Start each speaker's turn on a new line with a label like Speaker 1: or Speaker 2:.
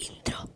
Speaker 1: intro